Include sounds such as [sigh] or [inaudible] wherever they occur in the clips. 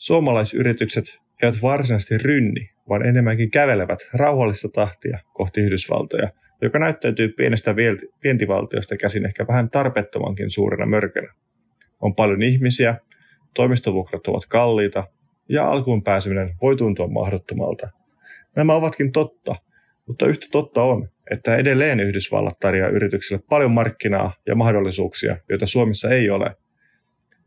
Suomalaisyritykset eivät varsinaisesti rynni, vaan enemmänkin kävelevät rauhallista tahtia kohti Yhdysvaltoja, joka näyttäytyy pienestä vientivaltiosta käsin ehkä vähän tarpeettomankin suurena mörkönä. On paljon ihmisiä, toimistovuokrat ovat kalliita ja alkuun pääseminen voi tuntua mahdottomalta. Nämä ovatkin totta, mutta yhtä totta on, että edelleen Yhdysvallat tarjoaa yrityksille paljon markkinaa ja mahdollisuuksia, joita Suomessa ei ole.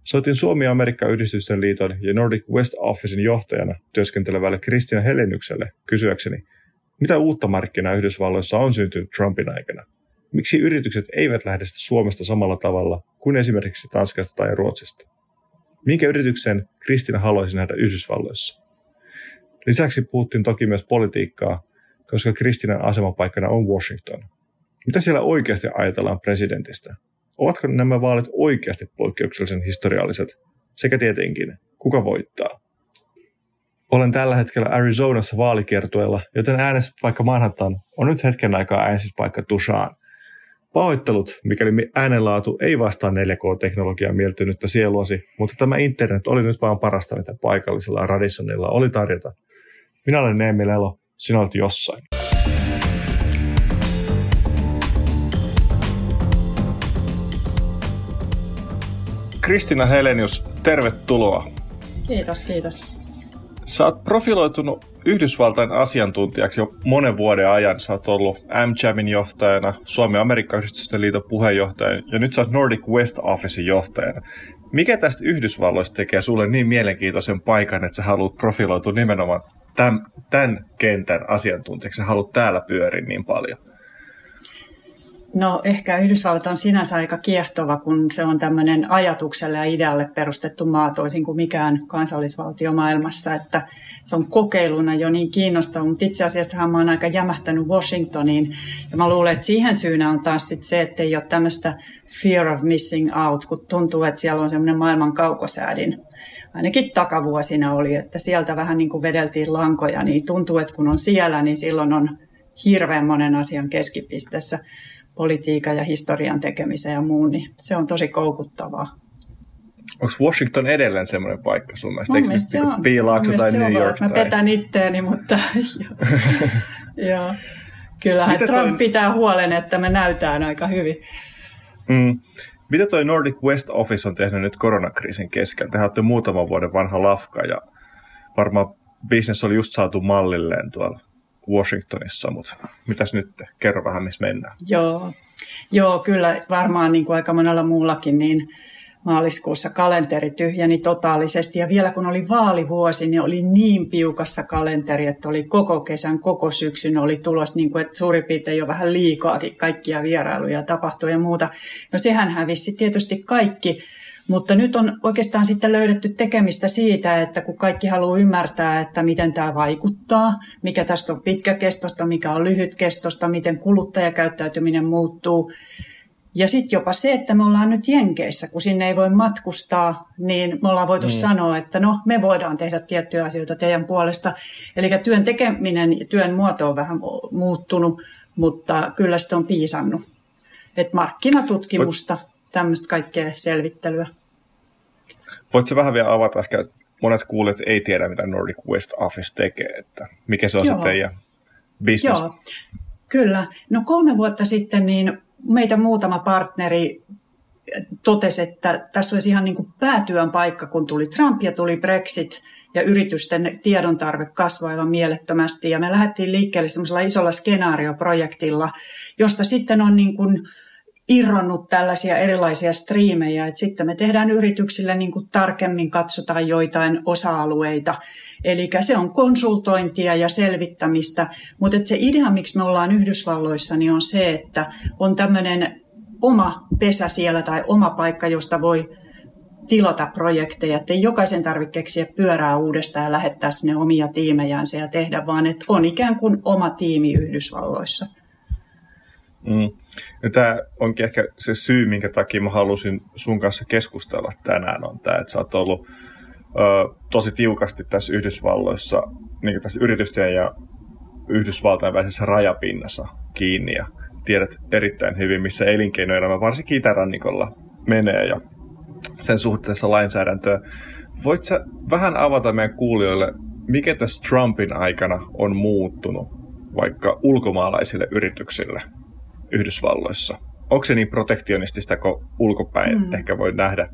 Soitin Suomi-Amerikka-yhdistysten liiton ja Nordic West Officein johtajana työskentelevälle Kristina Heleniukselle kysyäkseni, mitä uutta markkinaa Yhdysvalloissa on syntynyt Trumpin aikana? Miksi yritykset eivät lähde Suomesta samalla tavalla kuin esimerkiksi Tanskasta tai Ruotsista? Minkä yrityksen Kristina haluaisi nähdä Yhdysvalloissa? Lisäksi puhuttiin toki myös politiikkaa, koska Kristinan asemapaikkana on Washington. Mitä siellä oikeasti ajatellaan presidentistä? Ovatko nämä vaalit oikeasti poikkeuksellisen historialliset? Sekä tietenkin, kuka voittaa? Olen tällä hetkellä Arizonassa vaalikiertueella, joten äänestyspaikka Manhattan on nyt hetken aikaa äänestyspaikka Tucson. Pahoittelut, mikäli äänenlaatu ei vastaa 4K-teknologiaa mieltynyttä sieluasi, mutta tämä internet oli nyt vain parasta, mitä paikallisella Radissonilla oli tarjota. Minä olen Neemi Lelo, sinä olet jossain. Kristina Helenius, tervetuloa. Kiitos, kiitos. Sä oot profiloitunut Yhdysvaltain asiantuntijaksi jo monen vuoden ajan. Sä oot ollut AmChamin johtajana, Suomen amerikka liiton puheenjohtajana ja nyt sä oot Nordic West Officein johtajana. Mikä tästä Yhdysvalloista tekee sulle niin mielenkiintoisen paikan, että sä haluat profiloitua nimenomaan tämän, tämän kentän asiantuntijaksi? Sä haluat täällä pyöriä niin paljon? No ehkä Yhdysvallat on sinänsä aika kiehtova, kun se on tämmöinen ajatukselle ja idealle perustettu maa toisin kuin mikään kansallisvaltio maailmassa, että se on kokeiluna jo niin kiinnostava, mutta itse asiassa mä oon aika jämähtänyt Washingtoniin ja mä luulen, että siihen syynä on taas sit se, että ei ole tämmöistä fear of missing out, kun tuntuu, että siellä on semmoinen maailman kaukosäädin. Ainakin takavuosina oli, että sieltä vähän niin kuin vedeltiin lankoja, niin tuntuu, että kun on siellä, niin silloin on hirveän monen asian keskipisteessä politiikan ja historian tekemiseen ja muun, niin se on tosi koukuttavaa. Onko Washington edelleen semmoinen paikka sun mielestä? Mun mielestä se on. Piilaakso tai New York? Mä tai... petän itteeni, mutta [laughs] [laughs] joo. Kyllähän Mitä Trump toi... pitää huolen, että me näytään aika hyvin. Mm. Mitä toi Nordic West Office on tehnyt nyt koronakriisin keskellä? Te olette muutaman vuoden vanha lafka ja varmaan business oli just saatu mallilleen tuolla Washingtonissa, mutta mitäs nyt? Kerro vähän, missä mennään. Joo, Joo kyllä varmaan niin kuin aika monella muullakin, niin maaliskuussa kalenteri tyhjeni totaalisesti. Ja vielä kun oli vaalivuosi, niin oli niin piukassa kalenteri, että oli koko kesän, koko syksyn oli tulos, niin kuin, että suurin piirtein jo vähän liikaakin kaikkia vierailuja tapahtui ja muuta. No sehän hävisi tietysti kaikki mutta nyt on oikeastaan sitten löydetty tekemistä siitä, että kun kaikki haluaa ymmärtää, että miten tämä vaikuttaa, mikä tästä on pitkäkestosta, mikä on lyhytkestosta, miten kuluttajakäyttäytyminen muuttuu. Ja sitten jopa se, että me ollaan nyt Jenkeissä, kun sinne ei voi matkustaa, niin me ollaan voitu mm. sanoa, että no me voidaan tehdä tiettyjä asioita teidän puolesta. Eli työn tekeminen ja työn muoto on vähän muuttunut, mutta kyllä sitä on piisannut. Et markkinatutkimusta, tämmöistä kaikkea selvittelyä. Voitko vähän vielä avata ehkä, monet kuulijat ei tiedä, mitä Nordic West Office tekee, että mikä se on Joo. se teidän business? Joo, kyllä. No kolme vuotta sitten niin meitä muutama partneri totesi, että tässä olisi ihan niin kuin päätyön paikka, kun tuli Trump ja tuli Brexit ja yritysten tiedon tarve kasvoi aivan mielettömästi. Ja me lähdettiin liikkeelle semmoisella isolla skenaarioprojektilla, josta sitten on niin kuin irronnut tällaisia erilaisia striimejä, että sitten me tehdään yrityksille niin kuin tarkemmin, katsotaan joitain osa-alueita. Eli se on konsultointia ja selvittämistä, mutta se idea, miksi me ollaan Yhdysvalloissa, niin on se, että on tämmöinen oma pesä siellä tai oma paikka, josta voi tilata projekteja, että ei jokaisen tarvitse keksiä pyörää uudestaan ja lähettää sinne omia tiimejänsä ja tehdä, vaan että on ikään kuin oma tiimi Yhdysvalloissa. Mm. Tämä onkin ehkä se syy, minkä takia mä halusin sun kanssa keskustella tänään, on tämä, että sä oot ollut ö, tosi tiukasti tässä Yhdysvalloissa, niin tässä yritysten ja Yhdysvaltain välisessä rajapinnassa kiinni ja tiedät erittäin hyvin, missä elinkeinoelämä varsinkin itärannikolla menee ja sen suhteessa lainsäädäntöön. Voit sä vähän avata meidän kuulijoille, mikä tässä Trumpin aikana on muuttunut vaikka ulkomaalaisille yrityksille Yhdysvalloissa? Onko se niin protektionistista kuin ulkopäin mm. ehkä voi nähdä?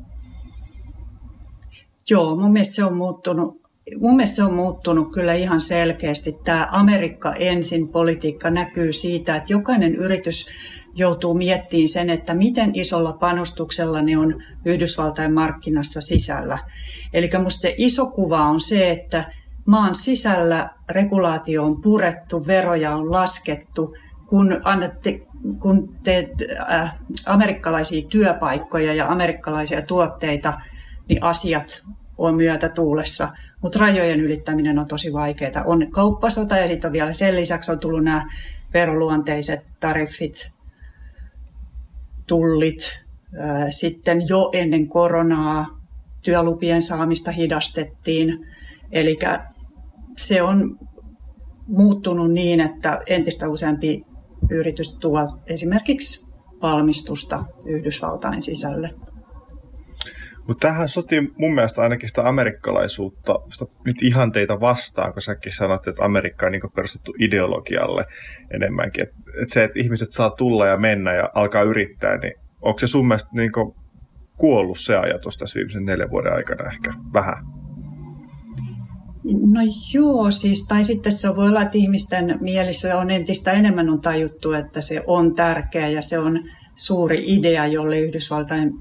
Joo, mun mielestä se on muuttunut mun mielestä se on muuttunut kyllä ihan selkeästi. Tämä Amerikka ensin politiikka näkyy siitä, että jokainen yritys joutuu miettimään sen, että miten isolla panostuksella ne on Yhdysvaltain markkinassa sisällä. Eli minusta se iso kuva on se, että maan sisällä regulaatio on purettu, veroja on laskettu, kun, annatte, kun teet äh, amerikkalaisia työpaikkoja ja amerikkalaisia tuotteita, niin asiat on myötä tuulessa. Mutta rajojen ylittäminen on tosi vaikeaa. On kauppasota ja sitten vielä sen lisäksi on tullut nämä veroluonteiset tariffit, tullit. Sitten jo ennen koronaa työlupien saamista hidastettiin. Eli se on muuttunut niin, että entistä useampi yritys tuo esimerkiksi valmistusta Yhdysvaltain sisälle. Mutta tähän sotii mun mielestä ainakin sitä amerikkalaisuutta, sitä nyt ihanteita vastaan, kun säkin sanoit, että Amerikka on niin perustettu ideologialle enemmänkin. Että et se, että ihmiset saa tulla ja mennä ja alkaa yrittää, niin onko se sun mielestä niin kuollut se ajatus tässä viimeisen neljän vuoden aikana ehkä vähän? No joo, siis, tai sitten se voi olla, että ihmisten mielissä on entistä enemmän on tajuttu, että se on tärkeä ja se on suuri idea, jolle Yhdysvaltain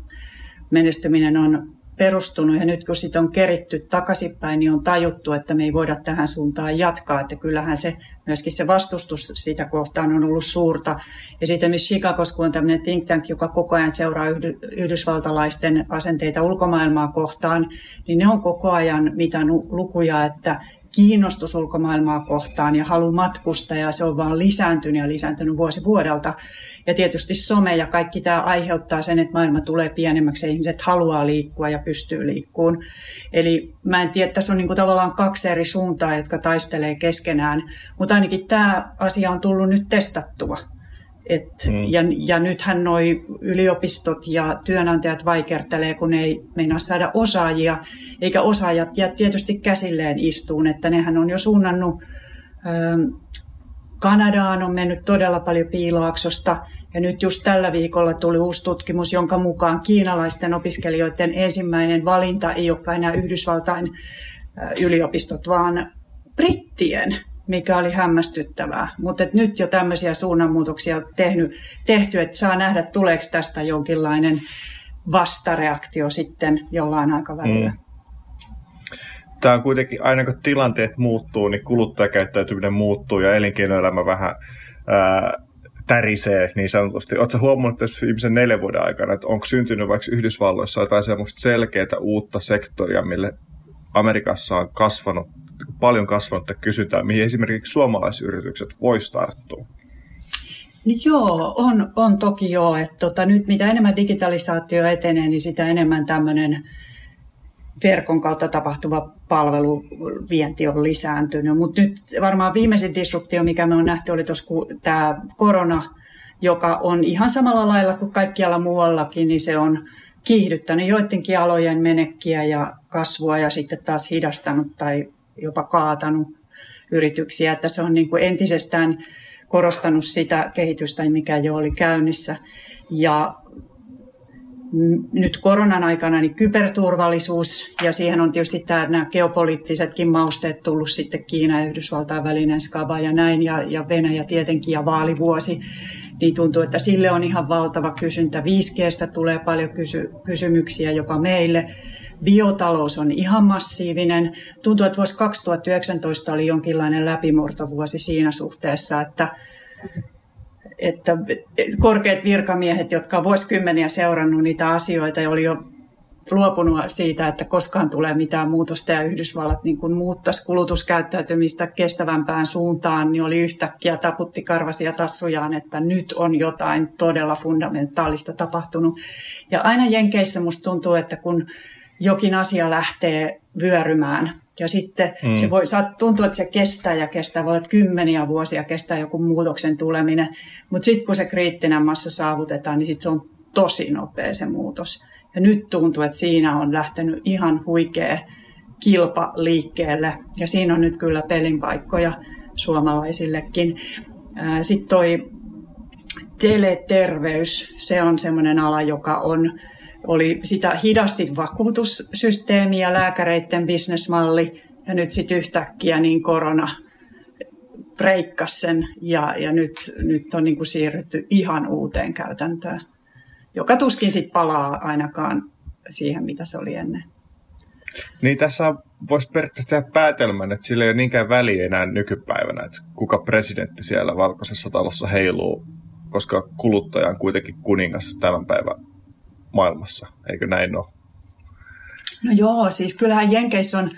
menestyminen on perustunut ja nyt kun sitä on keritty takaisinpäin, niin on tajuttu, että me ei voida tähän suuntaan jatkaa, että kyllähän se myöskin se vastustus sitä kohtaan on ollut suurta. Ja sitten myös Chicagossa, kun on tämmöinen think tank, joka koko ajan seuraa yhdysvaltalaisten asenteita ulkomaailmaa kohtaan, niin ne on koko ajan mitannut lukuja, että kiinnostus ulkomaailmaa kohtaan ja halu matkustaa ja se on vaan lisääntynyt ja lisääntynyt vuosi vuodelta. Ja tietysti some ja kaikki tämä aiheuttaa sen, että maailma tulee pienemmäksi ja ihmiset haluaa liikkua ja pystyy liikkuun. Eli mä en tiedä, tässä on niin tavallaan kaksi eri suuntaa, jotka taistelee keskenään, mutta ainakin tämä asia on tullut nyt testattua et, mm. ja, ja nythän noi yliopistot ja työnantajat vaikertelee, kun ei meinaa saada osaajia, eikä osaajat jää tietysti käsilleen istuun, että nehän on jo suunnannut, ähm, Kanadaan on mennyt todella paljon piilaaksosta, ja nyt just tällä viikolla tuli uusi tutkimus, jonka mukaan kiinalaisten opiskelijoiden ensimmäinen valinta ei olekaan enää Yhdysvaltain äh, yliopistot, vaan brittien mikä oli hämmästyttävää. Mutta nyt jo tämmöisiä suunnanmuutoksia on tehnyt, tehty, että saa nähdä, tuleeko tästä jonkinlainen vastareaktio sitten jollain aikavälillä. Mm. Tämä on kuitenkin, aina kun tilanteet muuttuu, niin kuluttajakäyttäytyminen muuttuu ja elinkeinoelämä vähän ää, tärisee niin sanotusti. Oletko huomannut tässä viimeisen neljän vuoden aikana, että onko syntynyt vaikka Yhdysvalloissa jotain semmoista selkeää uutta sektoria, mille Amerikassa on kasvanut paljon kasvanutta kysyntää, mihin esimerkiksi suomalaisyritykset voisi tarttua? No joo, on, on toki joo. Että tota, nyt mitä enemmän digitalisaatio etenee, niin sitä enemmän tämmöinen verkon kautta tapahtuva palveluvienti on lisääntynyt. Mutta nyt varmaan viimeisin disruptio, mikä me on nähty, oli tuossa tämä korona, joka on ihan samalla lailla kuin kaikkialla muuallakin, niin se on kiihdyttänyt joidenkin alojen menekkiä ja kasvua ja sitten taas hidastanut tai jopa kaatanut yrityksiä, että se on niin kuin entisestään korostanut sitä kehitystä, mikä jo oli käynnissä. Ja nyt koronan aikana niin kyberturvallisuus ja siihen on tietysti tämä, nämä geopoliittisetkin mausteet tullut sitten Kiina ja Yhdysvaltain välinen skaba ja näin ja, ja Venäjä tietenkin ja vaalivuosi, niin tuntuu, että sille on ihan valtava kysyntä. 5Gstä tulee paljon kysy- kysymyksiä jopa meille. Biotalous on ihan massiivinen. Tuntuu, että vuosi 2019 oli jonkinlainen läpimurtovuosi siinä suhteessa, että, että korkeat virkamiehet, jotka ovat vuosikymmeniä seurannut niitä asioita ja oli jo luopunut siitä, että koskaan tulee mitään muutosta ja Yhdysvallat niin kuin muuttaisi kulutuskäyttäytymistä kestävämpään suuntaan, niin oli yhtäkkiä taputti karvasia tassujaan, että nyt on jotain todella fundamentaalista tapahtunut. Ja aina Jenkeissä musta tuntuu, että kun jokin asia lähtee vyörymään. Ja sitten mm. se voi tuntua, että se kestää ja kestää, voi olla kymmeniä vuosia kestää joku muutoksen tuleminen. Mutta sitten kun se kriittinen massa saavutetaan, niin sitten se on tosi nopea se muutos. Ja nyt tuntuu, että siinä on lähtenyt ihan huikea kilpa liikkeelle. Ja siinä on nyt kyllä pelinpaikkoja suomalaisillekin. Sitten toi teleterveys, se on semmoinen ala, joka on, oli sitä hidasti vakuutussysteemi ja lääkäreiden bisnesmalli, ja nyt sitten yhtäkkiä niin korona breikkasi sen, ja, ja nyt, nyt on niin kuin siirrytty ihan uuteen käytäntöön, joka tuskin sitten palaa ainakaan siihen, mitä se oli ennen. Niin tässä voisi periaatteessa tehdä päätelmän, että sillä ei ole niinkään väliä enää nykypäivänä, että kuka presidentti siellä valkoisessa talossa heiluu, koska kuluttaja on kuitenkin kuningas tämän päivän maailmassa, eikö näin ole? No joo, siis kyllähän Jenkeissä on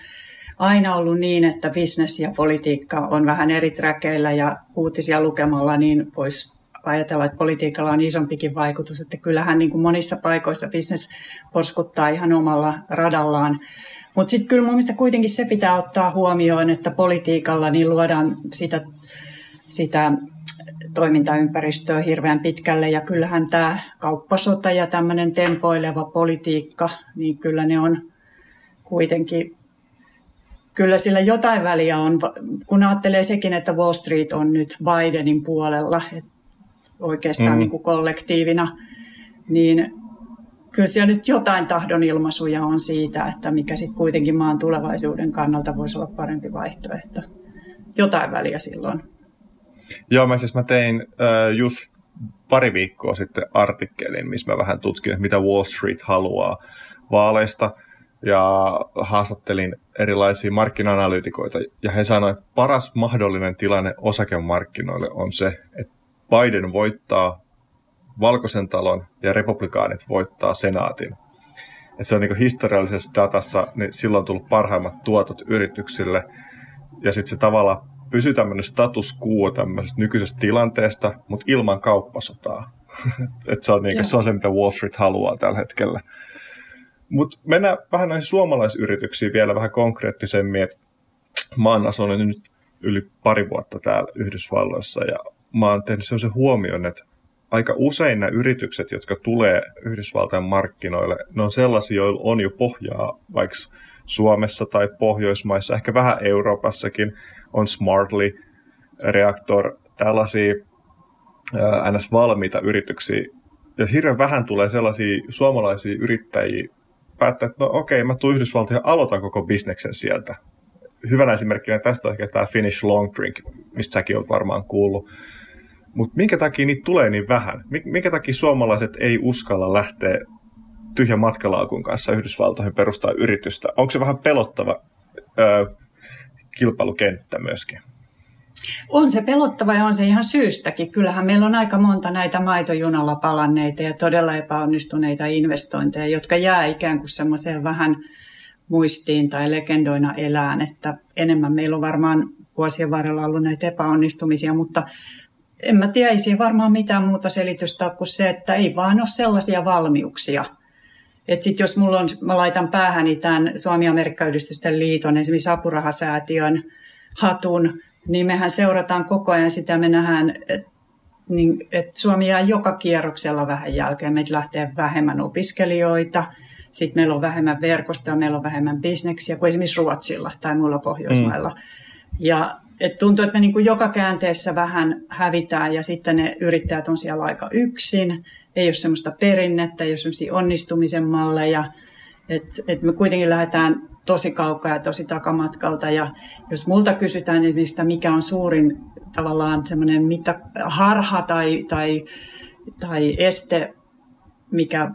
aina ollut niin, että bisnes ja politiikka on vähän eri träkeillä ja uutisia lukemalla niin voisi ajatella, että politiikalla on isompikin vaikutus, että kyllähän niin kuin monissa paikoissa bisnes porskuttaa ihan omalla radallaan. Mutta sitten kyllä mun mielestä kuitenkin se pitää ottaa huomioon, että politiikalla niin luodaan sitä, sitä toimintaympäristöä hirveän pitkälle ja kyllähän tämä kauppasota ja tämmöinen tempoileva politiikka, niin kyllä ne on kuitenkin kyllä sillä jotain väliä on, kun ajattelee sekin, että Wall Street on nyt Bidenin puolella, että oikeastaan mm. niin kuin kollektiivina, niin kyllä siellä nyt jotain tahdonilmaisuja on siitä, että mikä sitten kuitenkin maan tulevaisuuden kannalta voisi olla parempi vaihtoehto. Jotain väliä silloin. Joo, mä siis mä tein äh, just pari viikkoa sitten artikkelin, missä mä vähän tutkin, mitä Wall Street haluaa vaaleista ja haastattelin erilaisia markkina-analyytikoita ja he sanoivat, että paras mahdollinen tilanne osakemarkkinoille on se, että Biden voittaa valkoisen talon ja republikaanit voittaa senaatin. Et se on niin historiallisessa datassa, niin silloin on tullut parhaimmat tuotot yrityksille. Ja sitten se tavalla pysyy tämmöinen status quo tämmöisestä nykyisestä tilanteesta, mutta ilman kauppasotaa. [laughs] Et se, on niin se on se, mitä Wall Street haluaa tällä hetkellä. Mutta mennään vähän näihin suomalaisyrityksiin vielä vähän konkreettisemmin. mä oon asunut nyt yli pari vuotta täällä Yhdysvalloissa ja mä oon tehnyt sellaisen huomion, että aika usein nämä yritykset, jotka tulee Yhdysvaltain markkinoille, ne on sellaisia, joilla on jo pohjaa vaikka Suomessa tai Pohjoismaissa, ehkä vähän Euroopassakin, on Smartly, Reactor, tällaisia ns. valmiita yrityksiä. Ja hirveän vähän tulee sellaisia suomalaisia yrittäjiä, päättää, että no okei, mä tuun Yhdysvaltiin ja aloitan koko bisneksen sieltä. Hyvänä esimerkkinä tästä on ehkä tämä Finnish Long Drink, mistä säkin olet varmaan kuullut. Mutta minkä takia niitä tulee niin vähän? Minkä takia suomalaiset ei uskalla lähteä tyhjän matkalaukun kanssa Yhdysvaltoihin perustaa yritystä? Onko se vähän pelottava ö, kilpailukenttä myöskin? On se pelottava ja on se ihan syystäkin. Kyllähän meillä on aika monta näitä maitojunalla palanneita ja todella epäonnistuneita investointeja, jotka jää ikään kuin semmoiseen vähän muistiin tai legendoina elään, että enemmän meillä on varmaan vuosien varrella ollut näitä epäonnistumisia, mutta en mä tiedä, ei siihen varmaan mitään muuta selitystä kuin se, että ei vaan ole sellaisia valmiuksia. Että sitten jos mulla on, mä laitan päähäni tämän Suomi-Amerikka-yhdistysten liiton, esimerkiksi apurahasäätiön hatun, niin mehän seurataan koko ajan sitä, me nähdään, että niin, et Suomi jää joka kierroksella vähän jälkeen. Meitä lähtee vähemmän opiskelijoita, sitten meillä on vähemmän verkostoa, meillä on vähemmän bisneksiä kuin esimerkiksi Ruotsilla tai muilla Pohjoismailla. Mm. Ja et tuntuu, että me niin kuin joka käänteessä vähän hävitään ja sitten ne yrittäjät on siellä aika yksin. Ei ole semmoista perinnettä, ei ole semmoisia onnistumisen malleja. Et, et me kuitenkin lähdetään tosi kaukaa ja tosi takamatkalta. Ja jos multa kysytään, niin mistä mikä on suurin tavallaan semmoinen mitä, harha tai, tai, tai este, mikä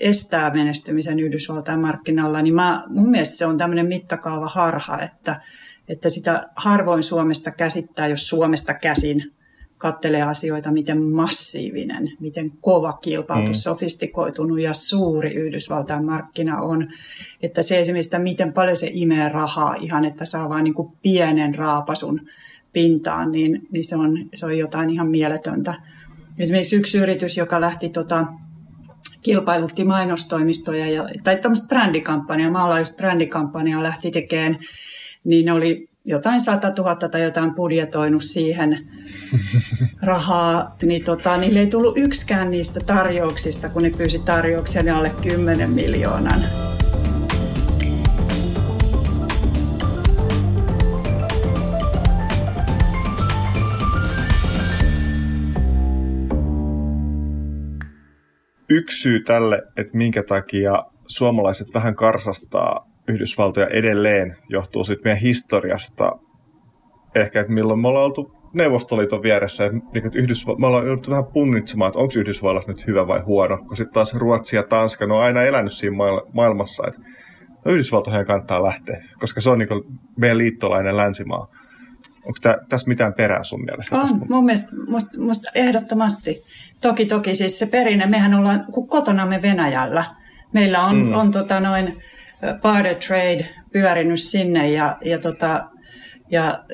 estää menestymisen Yhdysvaltain markkinalla, niin mä, mun mielestä se on tämmöinen mittakaava harha, että, että sitä harvoin Suomesta käsittää, jos Suomesta käsin kattelee asioita, miten massiivinen, miten kova kilpailu, mm. sofistikoitunut ja suuri Yhdysvaltain markkina on. Että se esimerkiksi, miten paljon se imee rahaa ihan, että saa vain niin kuin pienen raapasun pintaan, niin, niin se, on, se on jotain ihan mieletöntä. Esimerkiksi yksi yritys, joka lähti tota, kilpailutti mainostoimistoja ja, tai tämmöistä brändikampanjaa, maalaista brändikampanjaa lähti tekemään, niin ne oli jotain 100 000 tai jotain budjetoinut siihen [laughs] rahaa, niin tota, niille ei tullut yksikään niistä tarjouksista, kun ne pyysi tarjouksia, ne alle 10 miljoonan. Yksi syy tälle, että minkä takia suomalaiset vähän karsastaa Yhdysvaltoja edelleen, johtuu sitten meidän historiasta. Ehkä, että milloin me ollaan oltu Neuvostoliiton vieressä, että, niin, että Yhdysva- me ollaan jouduttu vähän punnitsemaan, että onko Yhdysvallat nyt hyvä vai huono, kun sitten taas Ruotsi ja Tanska, ne on aina elänyt siinä maailmassa, että no Yhdysvaltoihin kannattaa lähteä, koska se on niin meidän liittolainen länsimaa. Onko tää, tässä mitään perää sun mielestä? On, mun mielestä musta, musta ehdottomasti. Toki, toki siis se perinne, mehän ollaan kotonamme Venäjällä. Meillä on, mm. on tota noin barter trade pyörinyt sinne ja, ja, tota, ja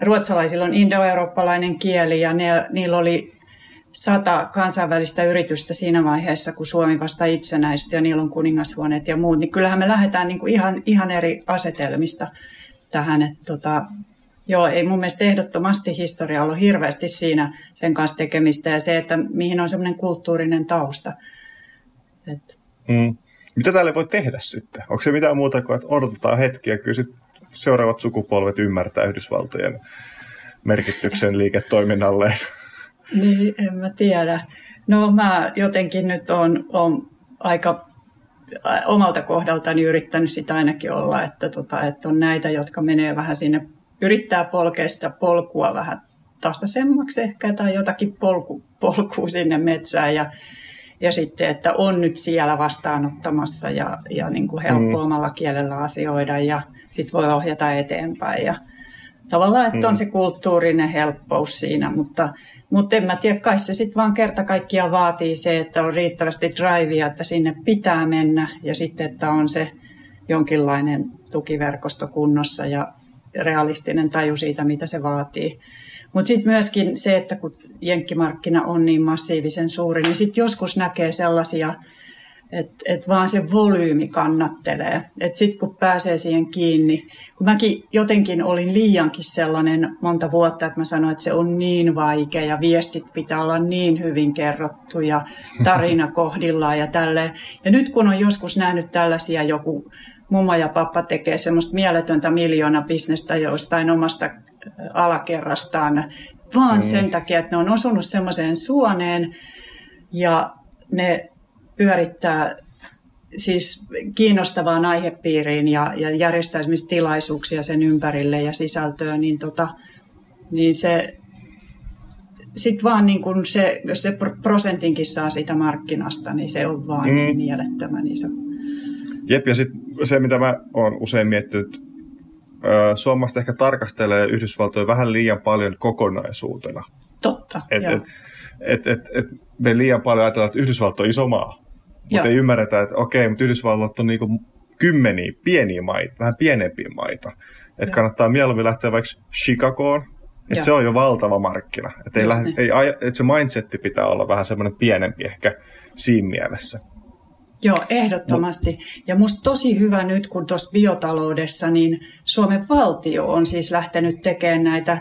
ruotsalaisilla on indoeurooppalainen kieli ja ne, niillä oli sata kansainvälistä yritystä siinä vaiheessa, kun Suomi vasta itsenäistyi ja niillä on kuningashuoneet ja muut, niin kyllähän me lähdetään niin kuin ihan, ihan eri asetelmista tähän. Että tota, joo, ei mun mielestä ehdottomasti historia ollut hirveästi siinä sen kanssa tekemistä ja se, että mihin on semmoinen kulttuurinen tausta. Et. Mm. Mitä täällä voi tehdä sitten? Onko se mitään muuta kuin, että odotetaan hetkiä, kyllä sit seuraavat sukupolvet ymmärtää Yhdysvaltojen merkityksen liiketoiminnalleen? Niin, en mä tiedä. No mä jotenkin nyt on, on aika omalta kohdaltani yrittänyt sitä ainakin olla, että, tota, että on näitä, jotka menee vähän sinne, yrittää polkea sitä polkua vähän tasaisemmaksi ehkä tai jotakin polku, polkua sinne metsään ja, ja sitten, että on nyt siellä vastaanottamassa ja, ja niin kuin helppo mm. omalla kielellä asioida ja sitten voi ohjata eteenpäin ja tavallaan, että on mm. se kulttuurinen helppous siinä, mutta, mutta en mä tiedä, kai se sitten vaan kerta kaikkiaan vaatii se, että on riittävästi drivea, että sinne pitää mennä ja sitten, että on se jonkinlainen tukiverkosto kunnossa ja realistinen taju siitä, mitä se vaatii. Mutta sitten myöskin se, että kun jenkkimarkkina on niin massiivisen suuri, niin sitten joskus näkee sellaisia, että et vaan se volyymi kannattelee. Että sitten kun pääsee siihen kiinni, kun mäkin jotenkin olin liiankin sellainen monta vuotta, että mä sanoin, että se on niin vaikea ja viestit pitää olla niin hyvin kerrottu ja tarina [laughs] kohdillaan ja tälleen. Ja nyt kun on joskus nähnyt tällaisia joku mumma ja pappa tekee semmoista mieletöntä miljoona bisnestä jostain omasta alakerrastaan, vaan mm. sen takia, että ne on osunut semmoiseen suoneen ja ne pyörittää siis kiinnostavaan aihepiiriin ja, ja järjestää esimerkiksi tilaisuuksia sen ympärille ja sisältöä, niin, tota, niin se sitten vaan niin kun se, jos se prosentinkin saa siitä markkinasta, niin se on vaan mm. niin mielettömän iso. Jep, ja sitten se, mitä mä oon usein miettinyt Suomesta ehkä tarkastelee Yhdysvaltoja vähän liian paljon kokonaisuutena. Totta, et, et, et, et, et me liian paljon ajatellaan, että Yhdysvallat on iso maa, mutta ei ymmärretä, että okei, mutta Yhdysvallat on niinku kymmeniä pieniä maita, vähän pienempiä maita. Että kannattaa mieluummin lähteä vaikka Chicagoon, että se on jo valtava markkina. Että ei lähde, niin. ei, et se mindsetti pitää olla vähän semmoinen pienempi ehkä siinä mielessä. Joo, ehdottomasti. Ja musta tosi hyvä nyt, kun tuossa biotaloudessa, niin Suomen valtio on siis lähtenyt tekemään näitä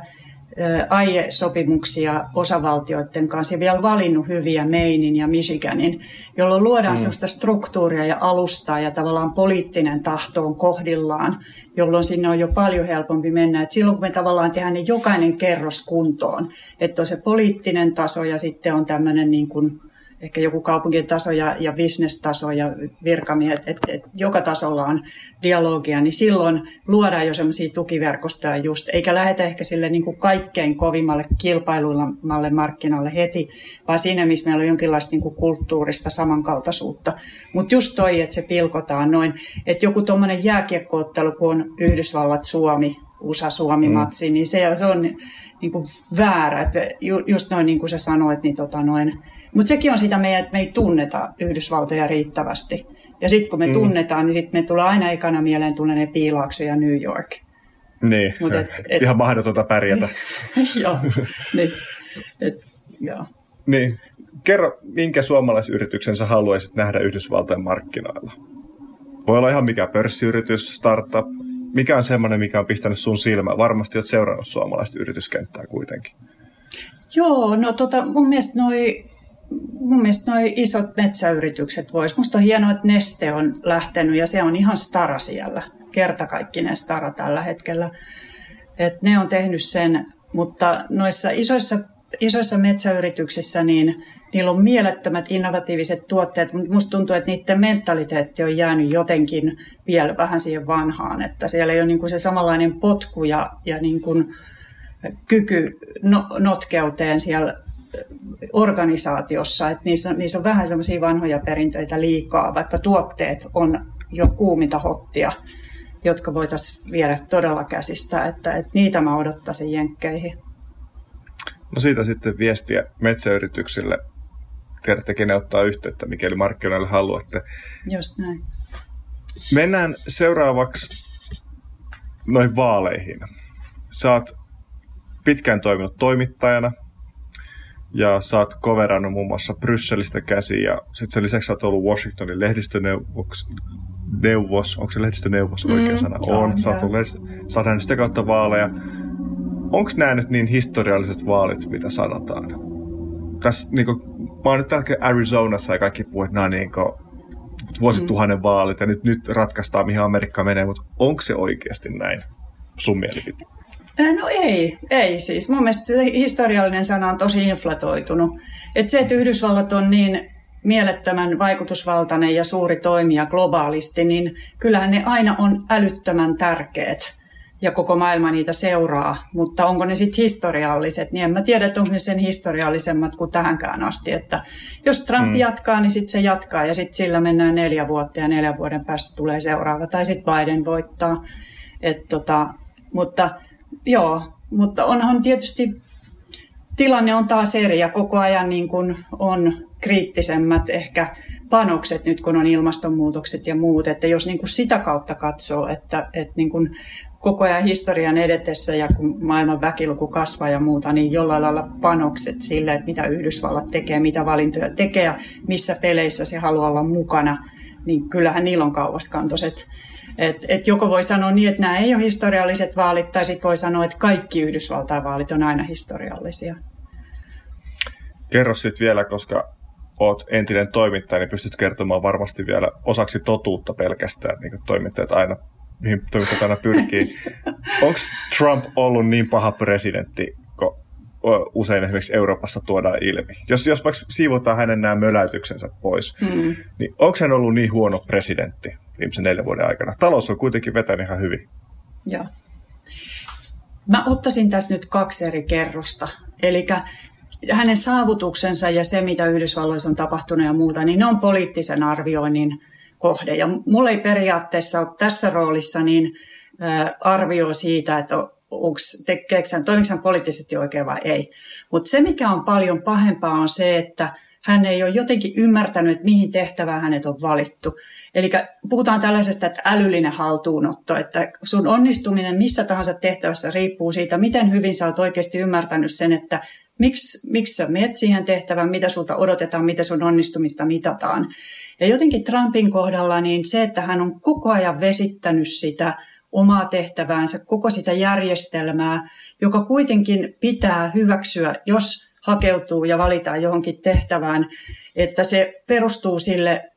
aiesopimuksia osavaltioiden kanssa ja vielä valinnut hyviä Mainin ja Michiganin, jolloin luodaan mm. sellaista struktuuria ja alustaa ja tavallaan poliittinen tahto on kohdillaan, jolloin sinne on jo paljon helpompi mennä. Et silloin kun me tavallaan tehdään ne jokainen kerros kuntoon, että on se poliittinen taso ja sitten on tämmöinen niin kuin ehkä joku kaupunkitaso ja, ja bisnestaso ja virkamiehet, että et joka tasolla on dialogia, niin silloin luodaan jo semmoisia tukiverkostoja just, eikä lähetä ehkä sille niin kuin kaikkein kovimmalle kilpailumalle markkinalle heti, vaan siinä, missä meillä on jonkinlaista niin kuin kulttuurista samankaltaisuutta. Mutta just toi, että se pilkotaan noin, että joku tuommoinen jääkiekkoottelu, kun on Yhdysvallat-Suomi, USA-Suomi-matsi, mm. niin se, se on niin kuin väärä. Että just noin niin kuin sä sanoit, niin tota noin, mutta sekin on sitä meidän, että me ei tunneta Yhdysvaltoja riittävästi. Ja sitten kun me mm. tunnetaan, niin sitten me tulee aina ekana mieleen tulee Piilaakso ja New York. Niin, Mut et, et, ihan mahdotonta pärjätä. [laughs] joo, niin, et, joo. Niin. Kerro, minkä suomalaisyrityksen sä haluaisit nähdä Yhdysvaltojen markkinoilla? Voi olla ihan mikä pörssiyritys, startup, mikä on semmoinen, mikä on pistänyt sun silmään? Varmasti olet seurannut suomalaista yrityskenttää kuitenkin. Joo, no tota, mun mielestä noi mun mielestä noi isot metsäyritykset vois. Musta on hienoa, että Neste on lähtenyt ja se on ihan stara siellä. Kertakaikkinen stara tällä hetkellä. Et ne on tehnyt sen, mutta noissa isoissa, isoissa metsäyrityksissä niin niillä on mielettömät innovatiiviset tuotteet, mutta musta tuntuu, että niiden mentaliteetti on jäänyt jotenkin vielä vähän siihen vanhaan, että siellä ei ole niin kuin se samanlainen potku ja, ja niin kuin kyky no, notkeuteen siellä organisaatiossa, että niissä, niissä on vähän semmoisia vanhoja perinteitä liikaa, vaikka tuotteet on jo kuumita hottia, jotka voitaisiin viedä todella käsistä, että, että niitä mä odottaisin jenkkeihin. No siitä sitten viestiä metsäyrityksille. Tiedätte, kenen ottaa yhteyttä, mikäli markkinoille haluatte. Just näin. Mennään seuraavaksi noihin vaaleihin. Saat pitkään toiminut toimittajana, ja sä oot coverannut muun muassa Brysselistä käsi ja sitten sen lisäksi sä oot ollut Washingtonin lehdistöneuvos, neuvos, onko se lehdistöneuvos oikea mm, sana? On, sä oot, lehdistö, sä oot sitä kautta vaaleja. Onko nämä nyt niin historialliset vaalit, mitä sanotaan? Tässä, niin kuin, mä oon nyt täällä Arizonassa ja kaikki puhuu, että nämä on niin kuin, vuosituhannen mm. vaalit ja nyt, nyt ratkaistaan, mihin Amerikka menee, mutta onko se oikeasti näin sun mielipide? No ei, ei siis. Mun mielestä historiallinen sana on tosi inflatoitunut. Et se, että Yhdysvallat on niin mielettömän vaikutusvaltainen ja suuri toimija globaalisti, niin kyllähän ne aina on älyttömän tärkeät ja koko maailma niitä seuraa, mutta onko ne sitten historialliset, niin en mä tiedä, että onko ne sen historiallisemmat kuin tähänkään asti, että jos Trump mm. jatkaa, niin sitten se jatkaa ja sitten sillä mennään neljä vuotta ja neljän vuoden päästä tulee seuraava, tai sitten Biden voittaa, Et tota, mutta joo, mutta onhan tietysti tilanne on taas eri ja koko ajan niin kuin on kriittisemmät ehkä panokset nyt, kun on ilmastonmuutokset ja muut. Että jos niin kuin sitä kautta katsoo, että, että niin kuin koko ajan historian edetessä ja kun maailman väkiluku kasvaa ja muuta, niin jollain lailla panokset sille, että mitä Yhdysvallat tekee, mitä valintoja tekee ja missä peleissä se haluaa olla mukana, niin kyllähän niillä on kauaskantoiset et, et joko voi sanoa niin, että nämä ei ole historialliset vaalit, tai sitten voi sanoa, että kaikki Yhdysvaltain vaalit on aina historiallisia. Kerro sitten vielä, koska oot entinen toimittaja, niin pystyt kertomaan varmasti vielä osaksi totuutta pelkästään, niin kuin toimittajat aina, mihin toimittajat aina pyrkii. [laughs] Onko Trump ollut niin paha presidentti, usein esimerkiksi Euroopassa tuodaan ilmi? Jos, jos vaikka siivotaan hänen nämä möläytyksensä pois, mm. niin onko hän ollut niin huono presidentti, viimeisen neljän vuoden aikana. Talous on kuitenkin vetänyt ihan hyvin. Joo. Mä ottaisin tässä nyt kaksi eri kerrosta. Eli hänen saavutuksensa ja se, mitä Yhdysvalloissa on tapahtunut ja muuta, niin ne on poliittisen arvioinnin kohde. Ja mulla ei periaatteessa ole tässä roolissa niin arvio siitä, että tekeekö hän, poliittisesti oikein vai ei. Mutta se, mikä on paljon pahempaa, on se, että hän ei ole jotenkin ymmärtänyt, että mihin tehtävään hänet on valittu. Eli puhutaan tällaisesta, että älyllinen haltuunotto, että sun onnistuminen missä tahansa tehtävässä riippuu siitä, miten hyvin sä oot oikeasti ymmärtänyt sen, että miksi, miksi sä menet siihen tehtävään, mitä sulta odotetaan, mitä sun onnistumista mitataan. Ja jotenkin Trumpin kohdalla niin se, että hän on koko ajan vesittänyt sitä omaa tehtäväänsä, koko sitä järjestelmää, joka kuitenkin pitää hyväksyä, jos hakeutuu ja valitaan johonkin tehtävään, että se perustuu sille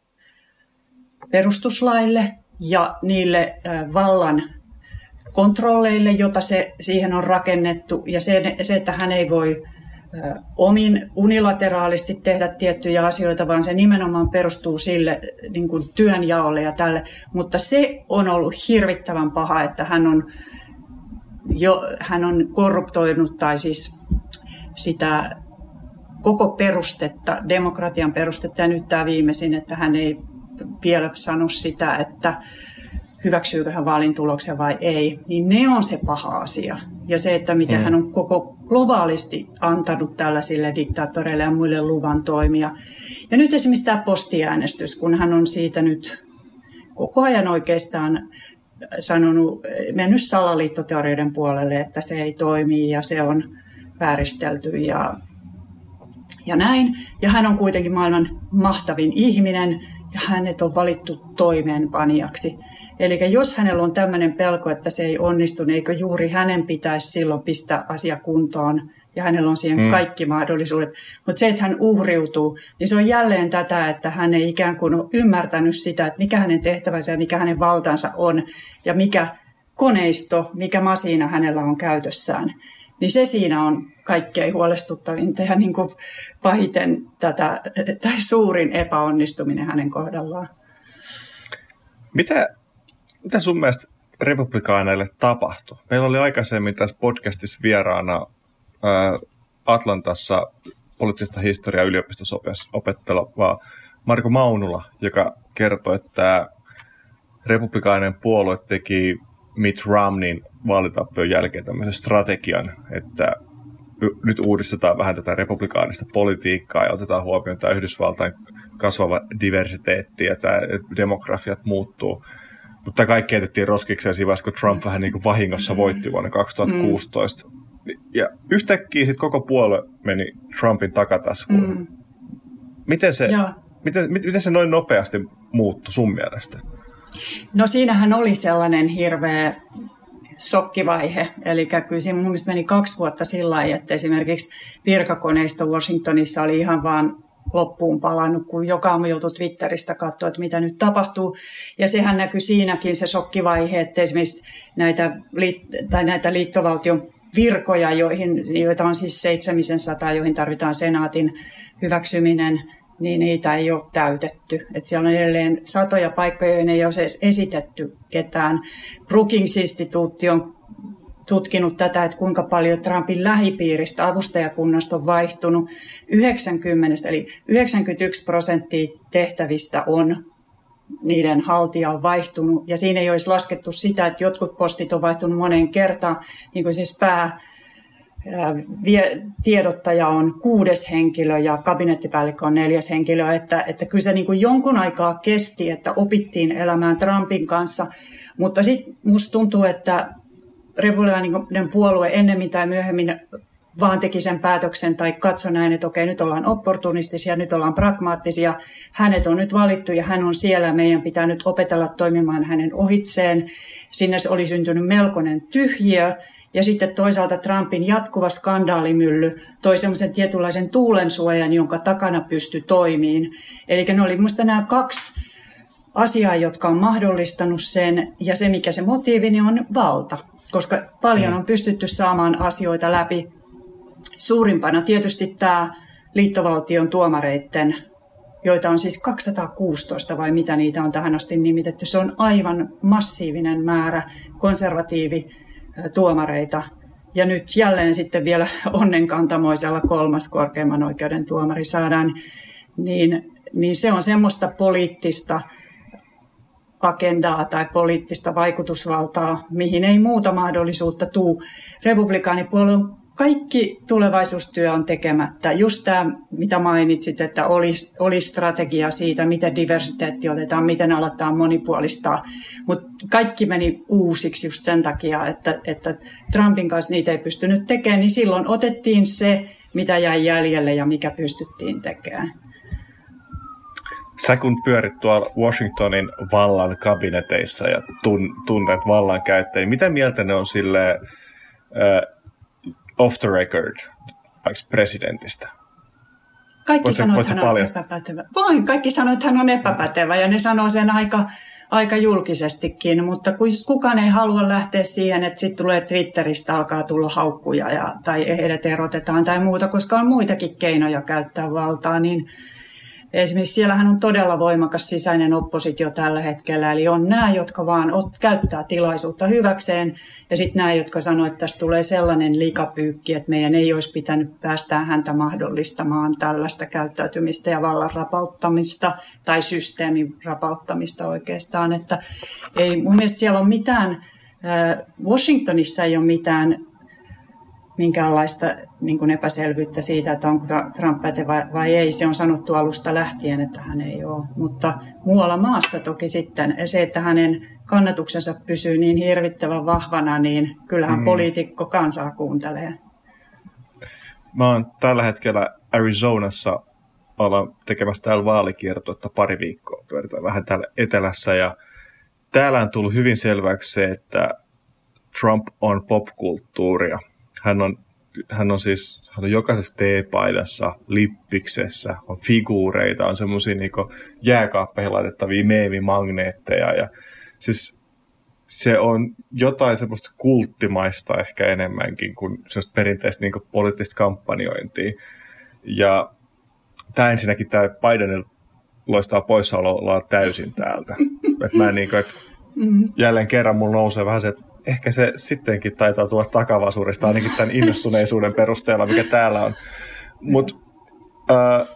perustuslaille ja niille vallan kontrolleille, jota se siihen on rakennettu, ja se, se että hän ei voi omin unilateraalisti tehdä tiettyjä asioita, vaan se nimenomaan perustuu sille niin kuin työnjaolle ja tälle. Mutta se on ollut hirvittävän paha, että hän on, jo, hän on korruptoinut tai siis sitä koko perustetta, demokratian perustetta, ja nyt tämä viimeisin, että hän ei vielä sano sitä, että hyväksyykö hän vaalin tuloksen vai ei, niin ne on se paha asia. Ja se, että miten mm. hän on koko globaalisti antanut tällaisille diktaattoreille ja muille luvan toimia. Ja nyt esimerkiksi tämä postiäänestys, kun hän on siitä nyt koko ajan oikeastaan sanonut, mennyt salaliittoteorioiden puolelle, että se ei toimi ja se on vääristelty ja ja näin. Ja hän on kuitenkin maailman mahtavin ihminen ja hänet on valittu toimeenpanijaksi. Eli jos hänellä on tämmöinen pelko, että se ei onnistu, niin eikö juuri hänen pitäisi silloin pistää asia kuntoon ja hänellä on siihen mm. kaikki mahdollisuudet. Mutta se, että hän uhriutuu, niin se on jälleen tätä, että hän ei ikään kuin ole ymmärtänyt sitä, että mikä hänen tehtävänsä ja mikä hänen valtansa on ja mikä koneisto, mikä masina hänellä on käytössään. Niin se siinä on kaikkein huolestuttavinta ja niin kuin pahiten tätä, tai suurin epäonnistuminen hänen kohdallaan. Mitä, mitä sun mielestä republikaaneille tapahtui? Meillä oli aikaisemmin tässä podcastissa vieraana Atlantassa poliittista historiaa yliopistossa opetteleva Marko Maunula, joka kertoi, että republikaaninen puolue teki Mitt Romneyn vaalitappion jälkeen tämmöisen strategian, että nyt uudistetaan vähän tätä republikaanista politiikkaa ja otetaan huomioon tämä Yhdysvaltain kasvava diversiteetti ja tämä demografiat muuttuu. Mutta kaikki jätettiin roskikseen siinä kun Trump vähän niin kuin vahingossa voitti vuonna 2016. Mm. Ja yhtäkkiä sitten koko puolue meni Trumpin takataskuun. Mm. Miten, se, miten, miten se noin nopeasti muuttui sun mielestä? No siinähän oli sellainen hirveä sokkivaihe. Eli kyllä siinä mun mielestä meni kaksi vuotta sillä lailla, että esimerkiksi virkakoneisto Washingtonissa oli ihan vaan loppuun palannut, kun joka aamu joutui Twitteristä katsoa, että mitä nyt tapahtuu. Ja sehän näkyy siinäkin se sokkivaihe, että esimerkiksi näitä, tai näitä liittovaltion virkoja, joihin, joita on siis 700, joihin tarvitaan senaatin hyväksyminen, niin niitä ei ole täytetty. Et siellä on edelleen satoja paikkoja, joihin ei ole edes esitetty ketään. Brookings-instituutti on tutkinut tätä, että kuinka paljon Trumpin lähipiiristä avustajakunnasta on vaihtunut. 90, eli 91 prosenttia tehtävistä on niiden haltija on vaihtunut. Ja siinä ei olisi laskettu sitä, että jotkut postit on vaihtunut moneen kertaan, niin kuin siis pää tiedottaja on kuudes henkilö ja kabinettipäällikkö on neljäs henkilö, että, että kyllä se niin kuin jonkun aikaa kesti, että opittiin elämään Trumpin kanssa, mutta sitten musta tuntuu, että republikaaninen puolue ennemmin tai myöhemmin vaan teki sen päätöksen tai katso näin, että okei, nyt ollaan opportunistisia, nyt ollaan pragmaattisia, hänet on nyt valittu ja hän on siellä, meidän pitää nyt opetella toimimaan hänen ohitseen. Sinne oli syntynyt melkoinen tyhjiö. Ja sitten toisaalta Trumpin jatkuva skandaalimylly toi semmoisen tietynlaisen tuulensuojan, jonka takana pystyi toimiin. Eli ne oli minusta nämä kaksi asiaa, jotka on mahdollistanut sen, ja se mikä se motiivi niin on valta, koska paljon mm. on pystytty saamaan asioita läpi. Suurimpana tietysti tämä liittovaltion tuomareiden joita on siis 216 vai mitä niitä on tähän asti nimitetty. Se on aivan massiivinen määrä konservatiivi tuomareita. Ja nyt jälleen sitten vielä [laughs] onnenkantamoisella kolmas korkeimman oikeuden tuomari saadaan, niin, niin se on semmoista poliittista agendaa tai poliittista vaikutusvaltaa, mihin ei muuta mahdollisuutta tuu. Republikaanipuolue on kaikki tulevaisuustyö on tekemättä. Just tämä, mitä mainitsit, että olisi, olisi strategia siitä, miten diversiteetti otetaan, miten aletaan monipuolistaa. Mutta kaikki meni uusiksi just sen takia, että, että Trumpin kanssa niitä ei pystynyt tekemään, niin silloin otettiin se, mitä jäi jäljelle ja mikä pystyttiin tekemään. Sä kun pyörit tuolla Washingtonin vallan kabineteissa ja tunnet vallankäyttäjiä, mitä mieltä ne on sille off the record presidentistä? Kaikki sanoo, että hän on epäpätevä. Voin, kaikki sanoo, että hän on epäpätevä ja ne sanoo sen aika, aika julkisestikin, mutta kukaan ei halua lähteä siihen, että sitten tulee Twitteristä alkaa tulla haukkuja ja, tai heidät erotetaan tai muuta, koska on muitakin keinoja käyttää valtaa, niin Esimerkiksi siellähän on todella voimakas sisäinen oppositio tällä hetkellä, eli on nämä, jotka vaan ot, käyttää tilaisuutta hyväkseen, ja sitten nämä, jotka sanoo, että tässä tulee sellainen likapyykki, että meidän ei olisi pitänyt päästää häntä mahdollistamaan tällaista käyttäytymistä ja vallan rapauttamista, tai systeemin rapauttamista oikeastaan. Että ei, mun mielestä siellä on mitään, Washingtonissa ei ole mitään minkäänlaista niin kuin epäselvyyttä siitä, että onko Trump pätevä vai ei. Se on sanottu alusta lähtien, että hän ei ole. Mutta muualla maassa toki sitten se, että hänen kannatuksensa pysyy niin hirvittävän vahvana, niin kyllähän mm. poliitikko kansaa kuuntelee. Mä oon tällä hetkellä Arizonassa ollaan tekemässä täällä vaalikiertoa pari viikkoa. Pyöritään vähän täällä etelässä ja täällä on tullut hyvin selväksi se, että Trump on popkulttuuria. Hän on, hän on siis hän on jokaisessa teepaidassa, lippiksessä, on figuureita, on semmoisia niin jääkaappeihin laitettavia meemimagneetteja. Ja siis se on jotain semmoista kulttimaista ehkä enemmänkin kuin semmoista perinteistä niin kuin poliittista kampanjointia. Ja tämä ensinnäkin tämä Bidenin loistaa poissaoloa täysin täältä. että mä niin kuin, että mm-hmm. jälleen kerran mulla nousee vähän se, että ehkä se sittenkin taitaa tulla takavasurista ainakin tämän innostuneisuuden perusteella, mikä täällä on. Mutta äh,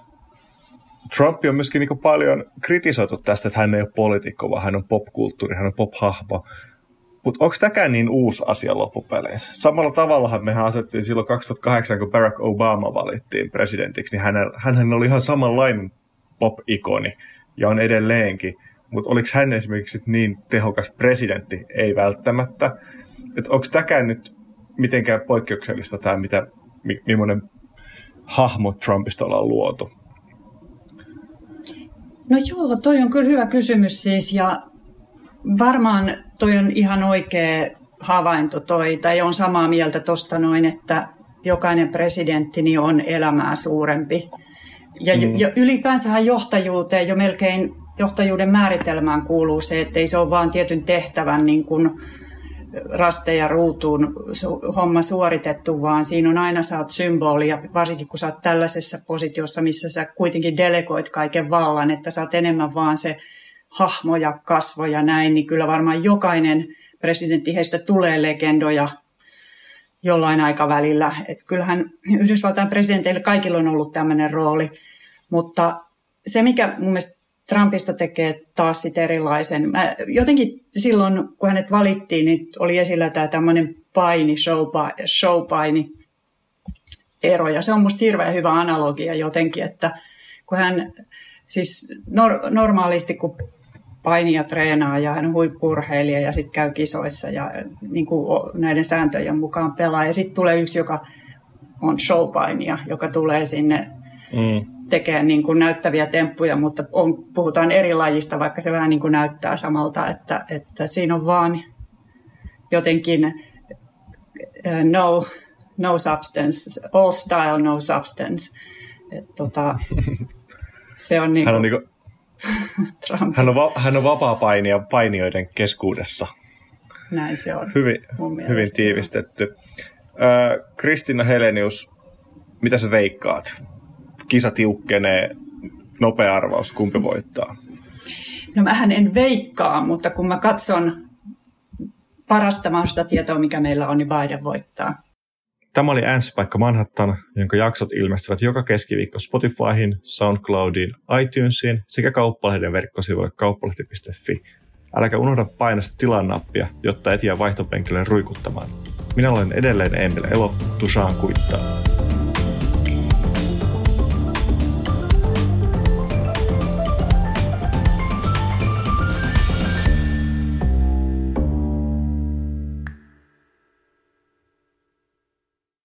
Trump on myöskin niin paljon kritisoitu tästä, että hän ei ole poliitikko, vaan hän on popkulttuuri, hän on pop-hahmo. Mutta onko tämäkään niin uusi asia loppupeleissä? Samalla tavallahan mehän asettiin silloin 2008, kun Barack Obama valittiin presidentiksi, niin hän, hän oli ihan samanlainen pop-ikoni ja on edelleenkin. Mutta oliko hän esimerkiksi niin tehokas presidentti? Ei välttämättä. Onko tämäkään nyt mitenkään poikkeuksellista tämä, mitä, millainen hahmo Trumpista ollaan luotu? No joo, toi on kyllä hyvä kysymys siis ja varmaan toi on ihan oikea havainto toi, tai on samaa mieltä tuosta noin, että jokainen presidentti niin on elämää suurempi. Ja, mm. ja ylipäänsähän johtajuuteen jo melkein johtajuuden määritelmään kuuluu se, että ei se ole vain tietyn tehtävän niin kuin rasteja ruutuun homma suoritettu, vaan siinä on aina oot symboli, ja varsinkin kun sä oot tällaisessa positiossa, missä sä kuitenkin delegoit kaiken vallan, että sä oot enemmän vaan se hahmo ja kasvo ja näin, niin kyllä varmaan jokainen presidentti heistä tulee legendoja jollain aikavälillä. Että kyllähän Yhdysvaltain presidenteille kaikilla on ollut tämmöinen rooli, mutta se, mikä mun mielestä Trumpista tekee taas sit erilaisen. Mä jotenkin silloin, kun hänet valittiin, niin oli esillä tämä tämmöinen paini, showpaini ero. Ja se on musta hirveän hyvä analogia jotenkin, että kun hän siis nor- normaalisti, kun painia treenaa ja hän on huippurheilija ja sitten käy kisoissa ja niin kuin näiden sääntöjen mukaan pelaa. Ja sitten tulee yksi, joka on showpainia, joka tulee sinne mm tekee niin kuin näyttäviä temppuja, mutta on, puhutaan eri lajista, vaikka se vähän niin kuin näyttää samalta, että, että siinä on vaan jotenkin uh, no, no substance, all style, no substance. Et, tota, [laughs] se on niin kuin, hän on, niin kuin, [laughs] hän on, va, hän on vapaa painija painijoiden keskuudessa. Näin se on. Hyvin, hyvin tiivistetty. Kristina Helenius, mitä sä veikkaat? Kisa tiukkenee, nopea arvaus, kumpi voittaa? No mähän en veikkaa, mutta kun mä katson parasta mahdollista tietoa, mikä meillä on, niin Biden voittaa. Tämä oli Äänspaikka Manhattan, jonka jaksot ilmestyvät joka keskiviikko Spotifyhin, Soundcloudiin, iTunesiin sekä kauppalehden verkkosivuille kauppalehti.fi. Äläkä unohda painaa tilaa-nappia, jotta et jää vaihtopenkille ruikuttamaan. Minä olen edelleen Emil Elo, Tusaan kuittaa.